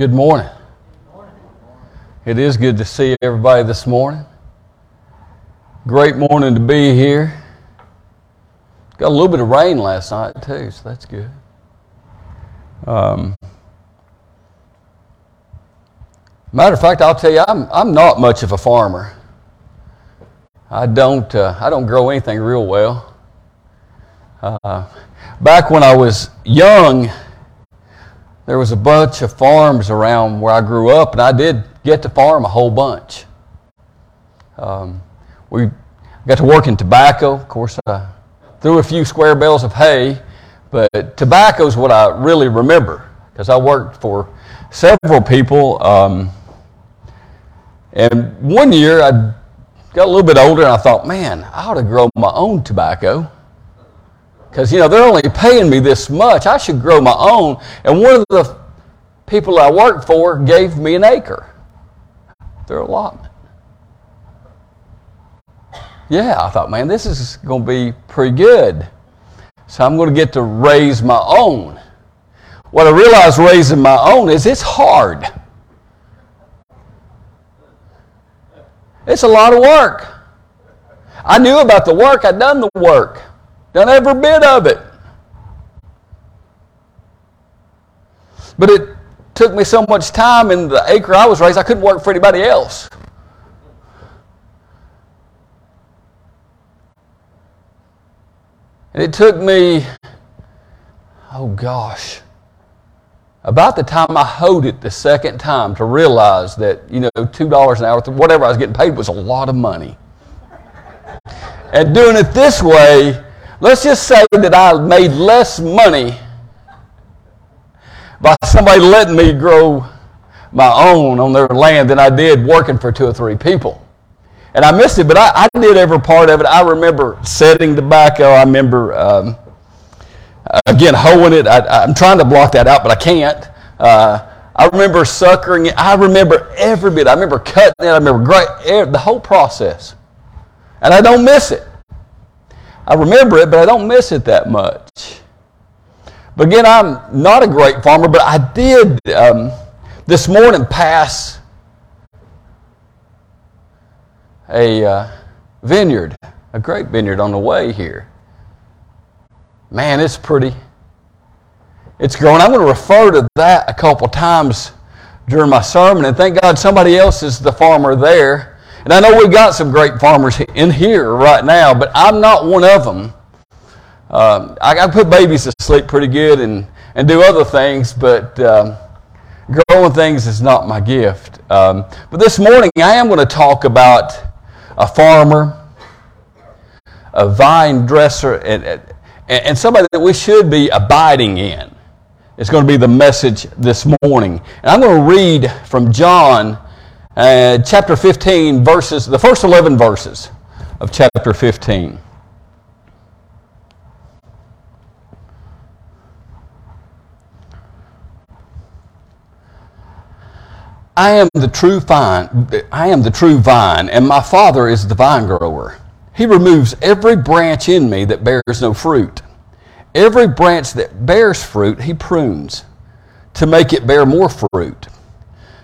Good morning. It is good to see everybody this morning. Great morning to be here. Got a little bit of rain last night too, so that's good. Um, matter of fact, I'll tell you, I'm I'm not much of a farmer. I don't uh, I don't grow anything real well. Uh, back when I was young there was a bunch of farms around where I grew up, and I did get to farm a whole bunch. Um, we got to work in tobacco. Of course, I threw a few square bales of hay, but tobacco is what I really remember because I worked for several people. Um, and one year I got a little bit older, and I thought, man, I ought to grow my own tobacco because you know they're only paying me this much. I should grow my own. And one of the people I worked for gave me an acre. Their allotment. Yeah, I thought, man, this is going to be pretty good. So I'm going to get to raise my own. What I realized raising my own is it's hard. It's a lot of work. I knew about the work, I'd done the work. Done every bit of it. But it took me so much time in the acre I was raised, I couldn't work for anybody else. And it took me, oh gosh, about the time I hoed it the second time to realize that, you know, $2 an hour, whatever I was getting paid was a lot of money. And doing it this way, Let's just say that I made less money by somebody letting me grow my own on their land than I did working for two or three people. And I missed it, but I, I did every part of it. I remember setting tobacco. I remember, um, again, hoeing it. I, am trying to block that out, but I can't. Uh, I remember suckering it. I remember every bit. I remember cutting it. I remember great, the whole process. And I don't miss it. I remember it, but I don't miss it that much. But again, I'm not a great farmer, but I did um, this morning pass a uh, vineyard, a grape vineyard on the way here. Man, it's pretty. It's growing. I'm going to refer to that a couple times during my sermon, and thank God somebody else is the farmer there and I know we've got some great farmers in here right now, but I'm not one of them. Um, I, I put babies to sleep pretty good and, and do other things, but um, growing things is not my gift. Um, but this morning, I am going to talk about a farmer, a vine dresser, and, and, and somebody that we should be abiding in. It's going to be the message this morning. And I'm going to read from John uh, chapter 15, verses, the first 11 verses of chapter 15. I am the true vine, I am the true vine, and my Father is the vine grower. He removes every branch in me that bears no fruit. Every branch that bears fruit, he prunes to make it bear more fruit.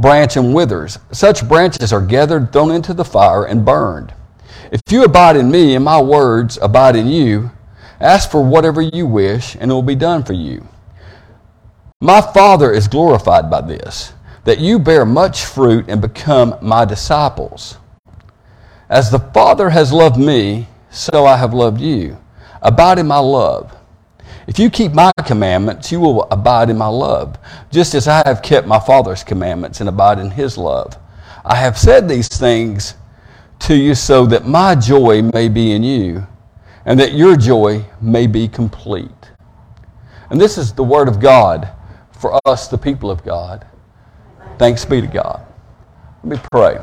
branch and withers. Such branches are gathered, thrown into the fire, and burned. If you abide in me, and my words abide in you, ask for whatever you wish, and it will be done for you. My Father is glorified by this, that you bear much fruit and become my disciples. As the Father has loved me, so I have loved you. Abide in my love. If you keep my commandments, you will abide in my love, just as I have kept my Father's commandments and abide in his love. I have said these things to you so that my joy may be in you, and that your joy may be complete. And this is the word of God for us, the people of God. Thanks be to God. Let me pray.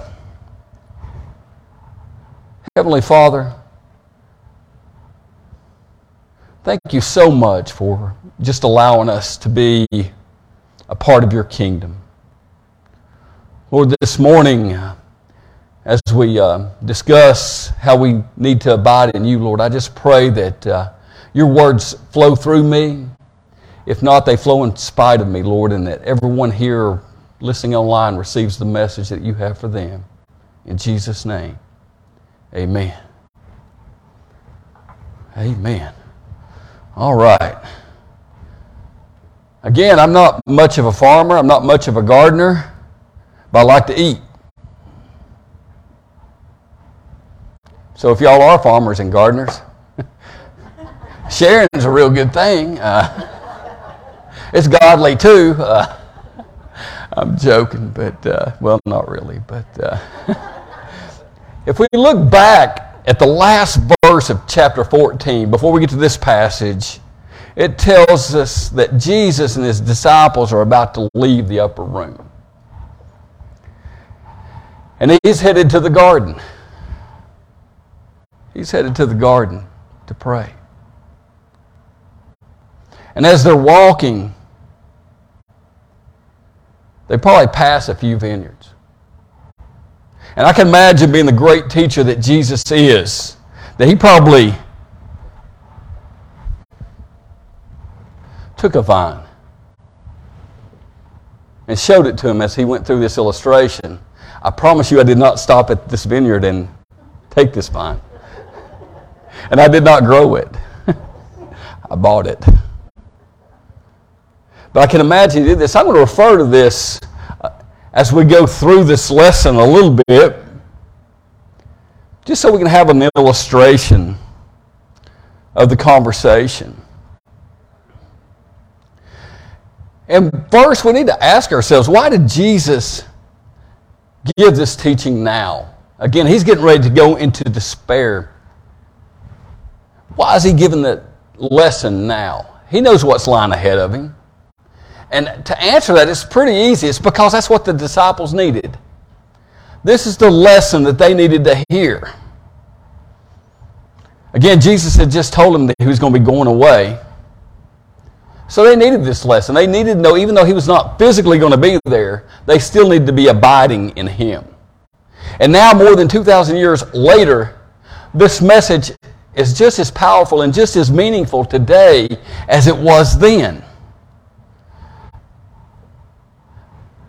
Heavenly Father, thank you so much for just allowing us to be a part of your kingdom. Lord, this morning, uh, as we uh, discuss how we need to abide in you, Lord, I just pray that uh, your words flow through me. If not, they flow in spite of me, Lord, and that everyone here listening online receives the message that you have for them. In Jesus' name, amen. Amen. All right. Again, I'm not much of a farmer, I'm not much of a gardener, but I like to eat. So if y'all are farmers and gardeners, sharing's a real good thing. Uh, it's godly too. Uh, I'm joking, but uh, well, not really. But uh, if we look back at the last verse of chapter 14, before we get to this passage, it tells us that Jesus and his disciples are about to leave the upper room. And he's headed to the garden. He's headed to the garden to pray. And as they're walking, they probably pass a few vineyards. And I can imagine being the great teacher that Jesus is, that he probably took a vine and showed it to him as he went through this illustration. I promise you, I did not stop at this vineyard and take this vine. And I did not grow it, I bought it. But I can imagine he did this. I'm going to refer to this as we go through this lesson a little bit, just so we can have an illustration of the conversation. And first, we need to ask ourselves why did Jesus give this teaching now? Again, he's getting ready to go into despair. Why is he giving the lesson now? He knows what's lying ahead of him. And to answer that, it's pretty easy. It's because that's what the disciples needed. This is the lesson that they needed to hear. Again, Jesus had just told them that he was going to be going away. So they needed this lesson. They needed to know, even though he was not physically going to be there, they still needed to be abiding in him. And now, more than 2,000 years later, this message is just as powerful and just as meaningful today as it was then.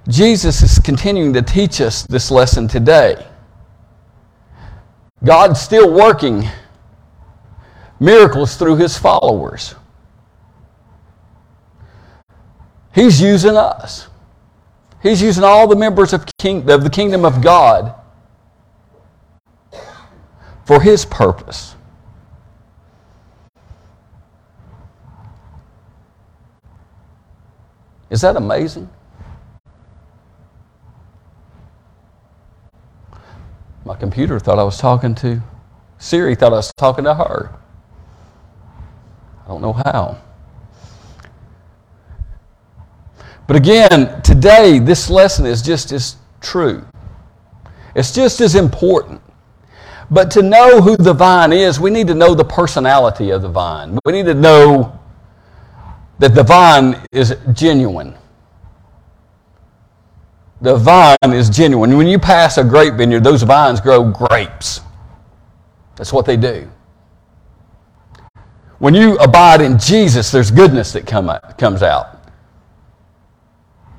Jesus is continuing to teach us this lesson today. God's still working miracles through his followers. He's using us. He's using all the members of, king, of the kingdom of God for his purpose. Is that amazing? My computer thought I was talking to Siri, thought I was talking to her. I don't know how. But again, today, this lesson is just as true. It's just as important. But to know who the vine is, we need to know the personality of the vine. We need to know that the vine is genuine the vine is genuine. When you pass a grape vineyard, those vines grow grapes. That's what they do. When you abide in Jesus, there's goodness that come out, comes out.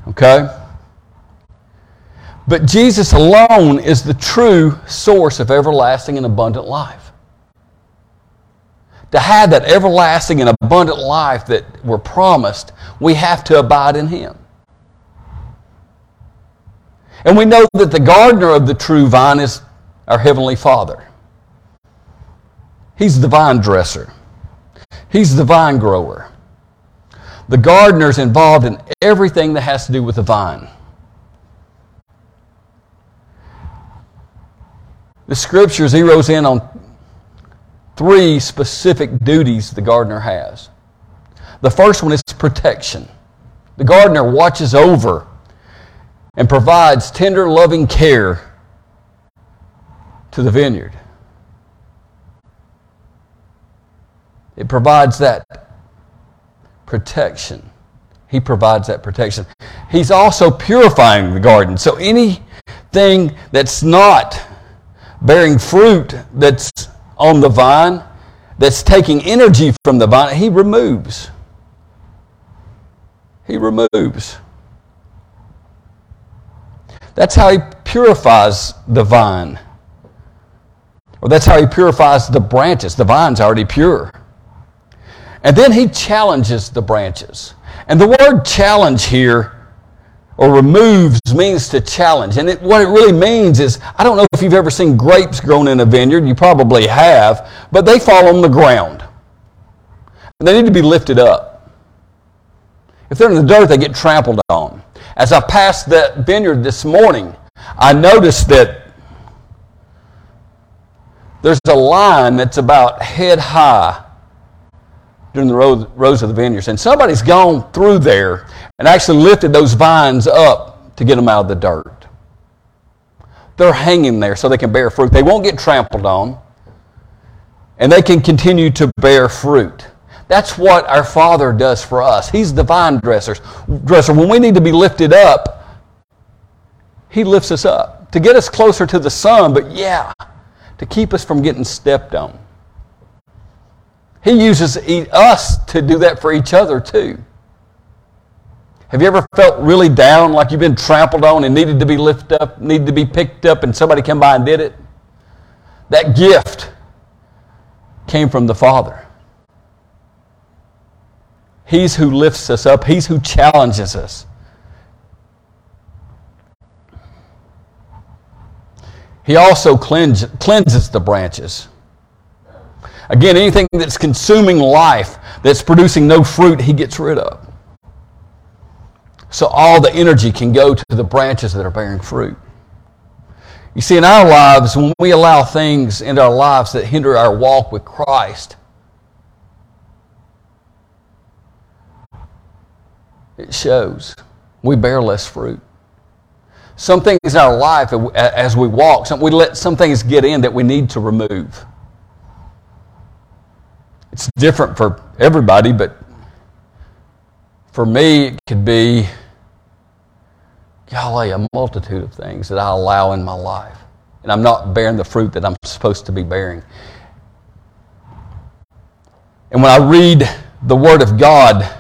Okay? But Jesus alone is the true source of everlasting and abundant life. To have that everlasting and abundant life that we're promised, we have to abide in Him. And we know that the gardener of the true vine is our Heavenly Father. He's the vine dresser, He's the vine grower. The gardener's involved in everything that has to do with the vine. The scripture zeroes in on three specific duties the gardener has. The first one is protection. The gardener watches over and provides tender, loving care to the vineyard. It provides that protection. He provides that protection. He's also purifying the garden. So anything that's not bearing fruit that's on the vine, that's taking energy from the vine, he removes. He removes. That's how he purifies the vine. Or that's how he purifies the branches. The vine's already pure. And then he challenges the branches. And the word challenge here, or removes, means to challenge. And it, what it really means is I don't know if you've ever seen grapes grown in a vineyard. You probably have. But they fall on the ground. And they need to be lifted up. If they're in the dirt, they get trampled on. As I passed that vineyard this morning, I noticed that there's a line that's about head high during the rows of the vineyards. And somebody's gone through there and actually lifted those vines up to get them out of the dirt. They're hanging there so they can bear fruit. They won't get trampled on, and they can continue to bear fruit. That's what our Father does for us. He's the vine dresser. Dresser. When we need to be lifted up, He lifts us up to get us closer to the sun, but yeah, to keep us from getting stepped on. He uses us to do that for each other too. Have you ever felt really down, like you've been trampled on and needed to be lifted up, needed to be picked up, and somebody came by and did it? That gift came from the Father. He's who lifts us up, He's who challenges us. He also cleanses the branches. Again, anything that's consuming life, that's producing no fruit, he gets rid of. So all the energy can go to the branches that are bearing fruit. You see, in our lives, when we allow things into our lives that hinder our walk with Christ, it shows. We bear less fruit. Some things in our life, as we walk, we let some things get in that we need to remove. It's different for everybody, but for me, it could be, golly, a multitude of things that I allow in my life. And I'm not bearing the fruit that I'm supposed to be bearing. And when I read the Word of God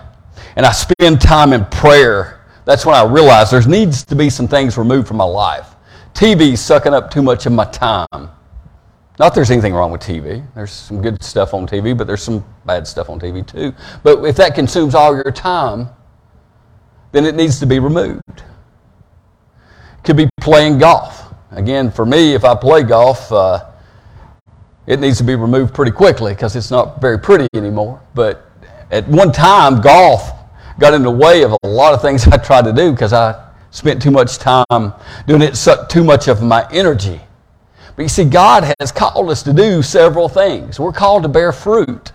and I spend time in prayer, that's when I realize there needs to be some things removed from my life. TV's sucking up too much of my time. Not there's anything wrong with TV. There's some good stuff on TV, but there's some bad stuff on TV too. But if that consumes all your time, then it needs to be removed. Could be playing golf. Again, for me, if I play golf, uh, it needs to be removed pretty quickly because it's not very pretty anymore. But at one time, golf got in the way of a lot of things I tried to do because I spent too much time doing it, sucked too much of my energy. But you see, God has called us to do several things. We're called to bear fruit.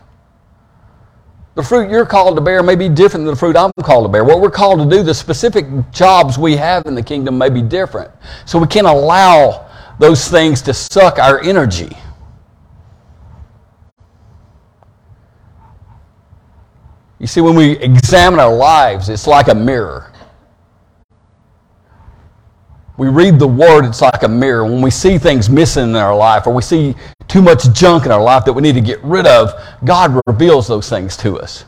The fruit you're called to bear may be different than the fruit I'm called to bear. What we're called to do, the specific jobs we have in the kingdom may be different. So we can't allow those things to suck our energy. You see, when we examine our lives, it's like a mirror we read the Word, it's like a mirror. When we see things missing in our life or we see too much junk in our life that we need to get rid of, God reveals those things to us.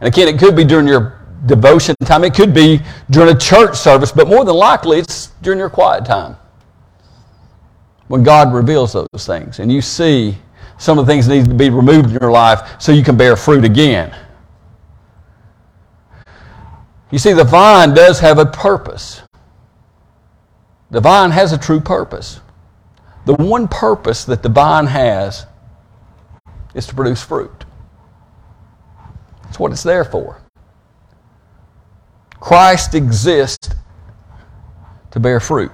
And again, it could be during your devotion time, it could be during a church service, but more than likely it's during your quiet time. When God reveals those things and you see some of the things that need to be removed in your life so you can bear fruit again. You see, the vine does have a purpose. The vine has a true purpose. The one purpose that the vine has is to produce fruit. That's what it's there for. Christ exists to bear fruit.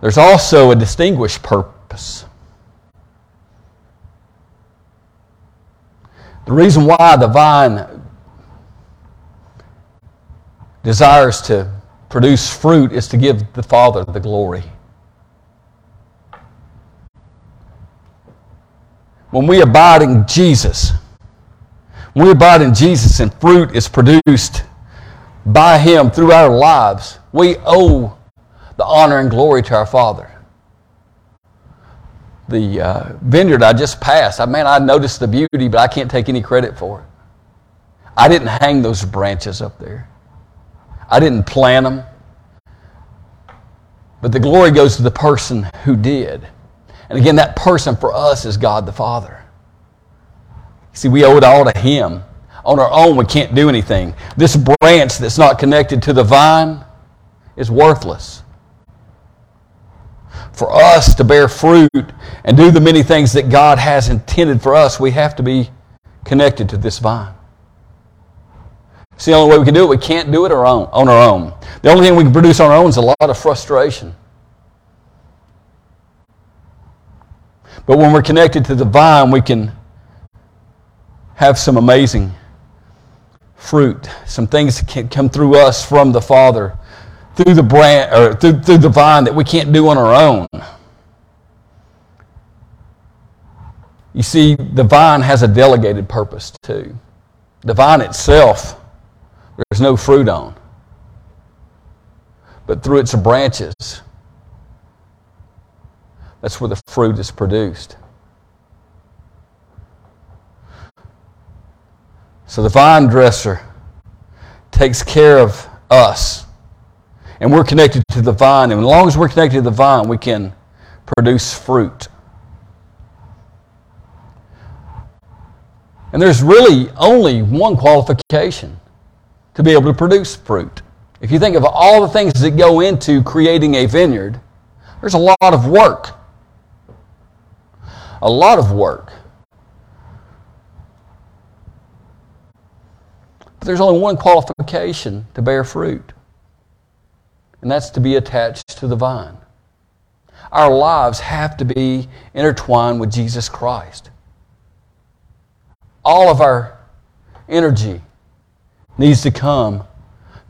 There's also a distinguished purpose. The reason why the vine desires to produce fruit is to give the Father the glory. When we abide in Jesus, when we abide in Jesus and fruit is produced by Him through our lives, we owe the honor and glory to our Father. The uh, vineyard I just passed, I man, I noticed the beauty, but I can't take any credit for it. I didn't hang those branches up there. I didn't plant them. But the glory goes to the person who did. And again, that person for us is God the Father. See, we owe it all to Him. On our own, we can't do anything. This branch that's not connected to the vine is worthless. For us to bear fruit and do the many things that God has intended for us, we have to be connected to this vine. It's the only way we can do it. We can't do it our own, on our own. The only thing we can produce on our own is a lot of frustration. But when we're connected to the vine, we can have some amazing fruit, some things that can come through us from the Father, through the branch or through, through the vine that we can't do on our own. You see, the vine has a delegated purpose too. The vine itself, there's no fruit on. But through its branches, that's where the fruit is produced. So the vine dresser takes care of us. And we're connected to the vine. And as long as we're connected to the vine, we can produce fruit. And there's really only one qualification to be able to produce fruit. If you think of all the things that go into creating a vineyard, there's a lot of work. A lot of work. But there's only one qualification to bear fruit, and that's to be attached to the vine. Our lives have to be intertwined with Jesus Christ. All of our energy needs to come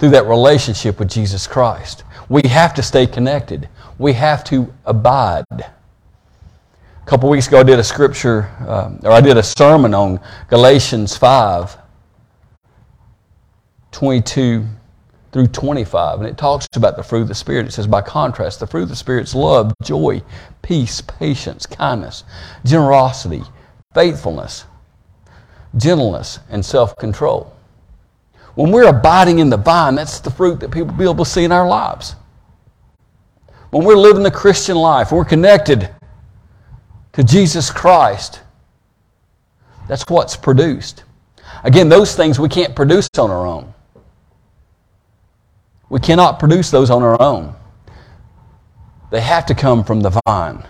through that relationship with Jesus Christ. We have to stay connected. We have to abide. A couple weeks ago, I did a scripture, um, or I did a sermon on Galatians 5 22 through 25. And it talks about the fruit of the Spirit. It says, by contrast, the fruit of the Spirit's love, joy, peace, patience, kindness, generosity, faithfulness, gentleness, and self control. When we're abiding in the vine, that's the fruit that people will be able to see in our lives. When we're living the Christian life, we're connected to Jesus Christ, that's what's produced. Again, those things we can't produce on our own. We cannot produce those on our own. They have to come from the vine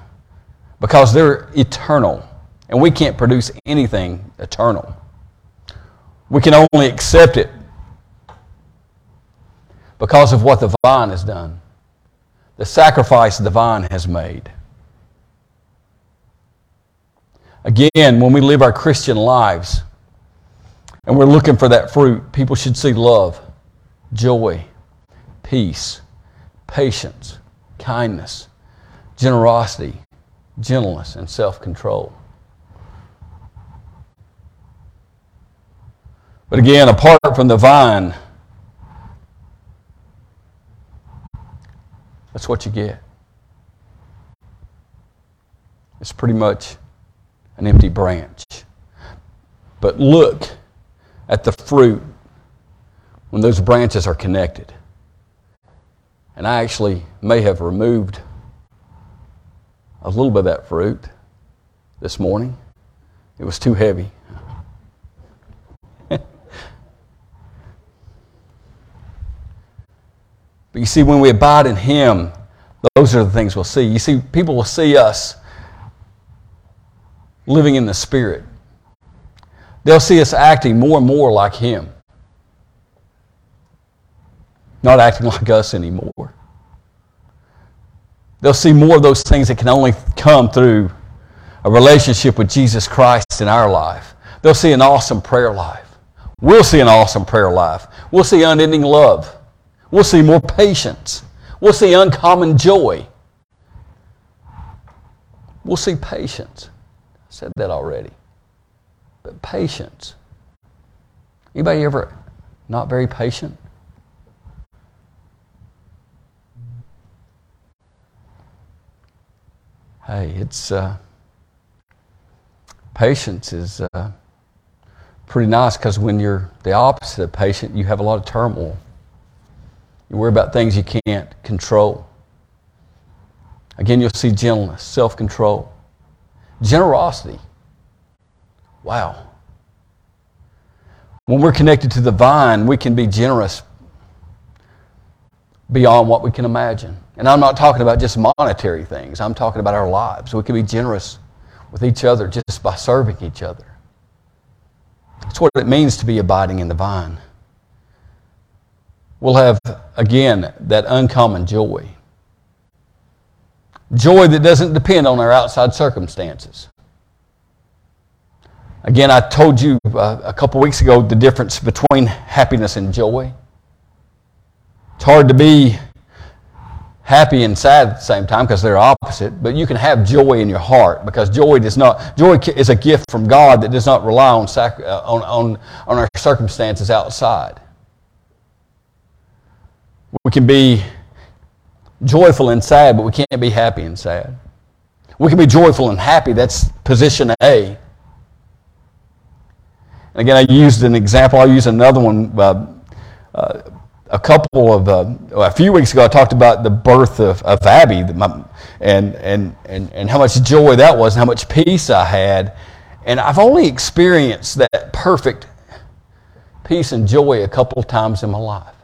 because they're eternal, and we can't produce anything eternal. We can only accept it because of what the vine has done, the sacrifice the vine has made. Again, when we live our Christian lives and we're looking for that fruit, people should see love, joy, peace, patience, kindness, generosity, gentleness, and self control. But again, apart from the vine, that's what you get. It's pretty much an empty branch. But look at the fruit when those branches are connected. And I actually may have removed a little bit of that fruit this morning. It was too heavy. but you see, when we abide in Him, those are the things we'll see. You see, people will see us living in the Spirit. They'll see us acting more and more like Him not acting like us anymore. They'll see more of those things that can only come through a relationship with Jesus Christ in our life. They'll see an awesome prayer life. We'll see an awesome prayer life. We'll see unending love We'll see more patience. We'll see uncommon joy. We'll see patience. I said that already. But patience. Anybody ever not very patient? Hey, it's uh, patience is uh, pretty nice because when you're the opposite of patient, you have a lot of turmoil. You worry about things you can't control. Again, you'll see gentleness, self control, generosity. Wow. When we're connected to the vine, we can be generous beyond what we can imagine. And I'm not talking about just monetary things, I'm talking about our lives. We can be generous with each other just by serving each other. That's what it means to be abiding in the vine. We'll have, again, that uncommon joy. Joy that doesn't depend on our outside circumstances. Again, I told you uh, a couple weeks ago the difference between happiness and joy. It's hard to be happy and sad at the same time because they're opposite, but you can have joy in your heart because joy does not joy is a gift from God that does not rely on sac, uh, on, on, on our circumstances outside. We can be joyful and sad, but we can't be happy and sad. We can be joyful and happy, that's position A. And again, I used an example, I'll use another one. Uh, uh, a couple of, uh, a few weeks ago, I talked about the birth of, of Abby and, and, and, and how much joy that was and how much peace I had. And I've only experienced that perfect peace and joy a couple of times in my life.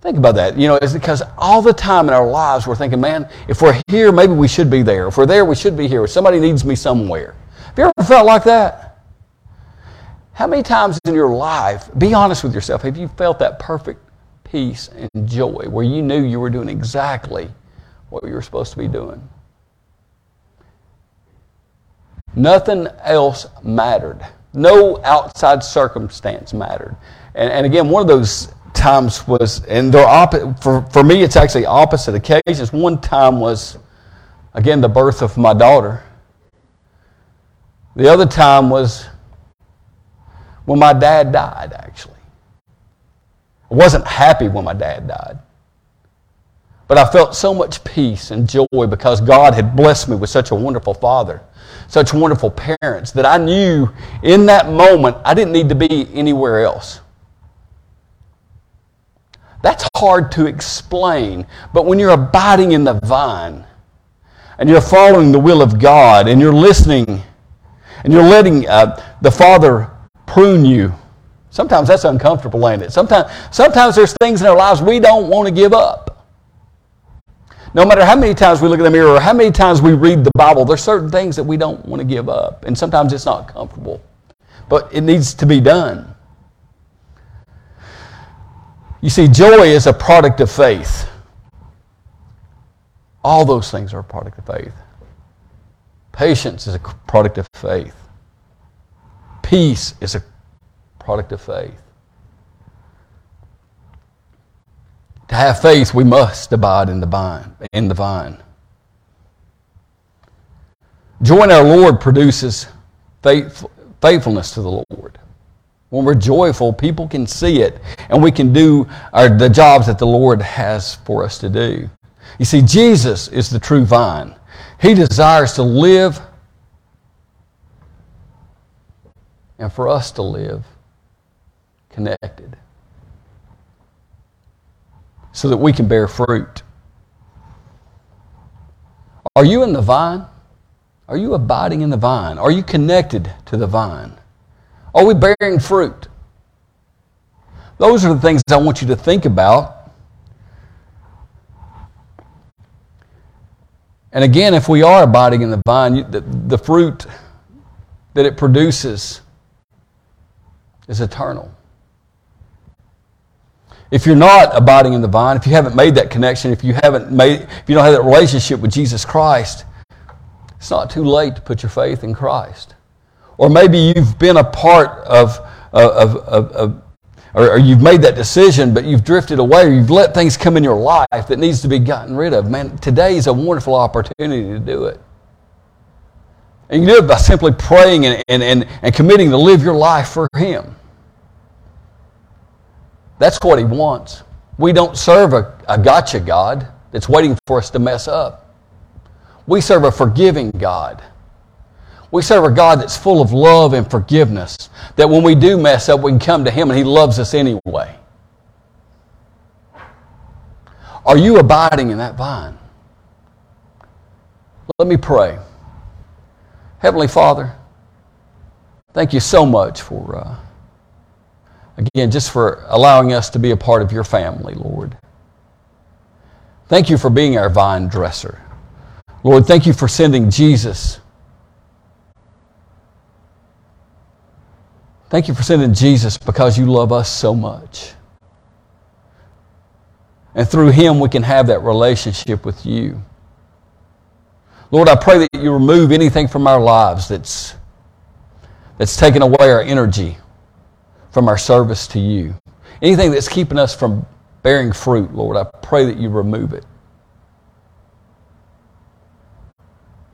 Think about that. You know, it's because all the time in our lives we're thinking, man, if we're here, maybe we should be there. If we're there, we should be here. If somebody needs me somewhere. Have you ever felt like that? How many times in your life, be honest with yourself, have you felt that perfect peace and joy where you knew you were doing exactly what you were supposed to be doing? Nothing else mattered. No outside circumstance mattered. And, and again, one of those times was, and they're opposite, for, for me, it's actually opposite occasions. One time was, again, the birth of my daughter. The other time was when my dad died, actually. I wasn't happy when my dad died. But I felt so much peace and joy because God had blessed me with such a wonderful father, such wonderful parents, that I knew in that moment I didn't need to be anywhere else. That's hard to explain, but when you're abiding in the vine and you're following the will of God and you're listening and you're letting uh, the Father prune you. Sometimes that's uncomfortable, ain't it? Sometimes, sometimes there's things in our lives we don't want to give up. No matter how many times we look in the mirror or how many times we read the Bible, there's certain things that we don't want to give up. And sometimes it's not comfortable. But it needs to be done. You see, joy is a product of faith. All those things are a product of faith. Patience is a product of faith. Peace is a product of faith. To have faith, we must abide in the vine. In the vine. Joy in our Lord produces faith, faithfulness to the Lord. When we're joyful, people can see it, and we can do our, the jobs that the Lord has for us to do. You see, Jesus is the true vine. He desires to live and for us to live connected so that we can bear fruit. Are you in the vine? Are you abiding in the vine? Are you connected to the vine? Are we bearing fruit? Those are the things I want you to think about. And again, if we are abiding in the vine, the, the fruit that it produces is eternal. If you're not abiding in the vine, if you haven't made that connection, if you haven't made, if you don't have that relationship with Jesus Christ, it's not too late to put your faith in Christ. Or maybe you've been a part of, of, of, of or, or you've made that decision, but you've drifted away, or you've let things come in your life that needs to be gotten rid of, man, today is a wonderful opportunity to do it. And you do it by simply praying and, and, and, and committing to live your life for Him. That's what He wants. We don't serve a, a gotcha God that's waiting for us to mess up. We serve a forgiving God. We serve a God that's full of love and forgiveness, that when we do mess up, we can come to Him and He loves us anyway. Are you abiding in that vine? Let me pray. Heavenly Father, thank you so much for, uh, again, just for allowing us to be a part of your family, Lord. Thank you for being our vine dresser. Lord, thank you for sending Jesus. Thank you for sending Jesus because you love us so much. And through him, we can have that relationship with you. Lord, I pray that you remove anything from our lives that's, that's taken away our energy from our service to you. Anything that's keeping us from bearing fruit, Lord, I pray that you remove it.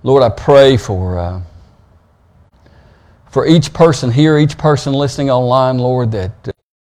Lord, I pray for, uh, for each person here, each person listening online, Lord, that,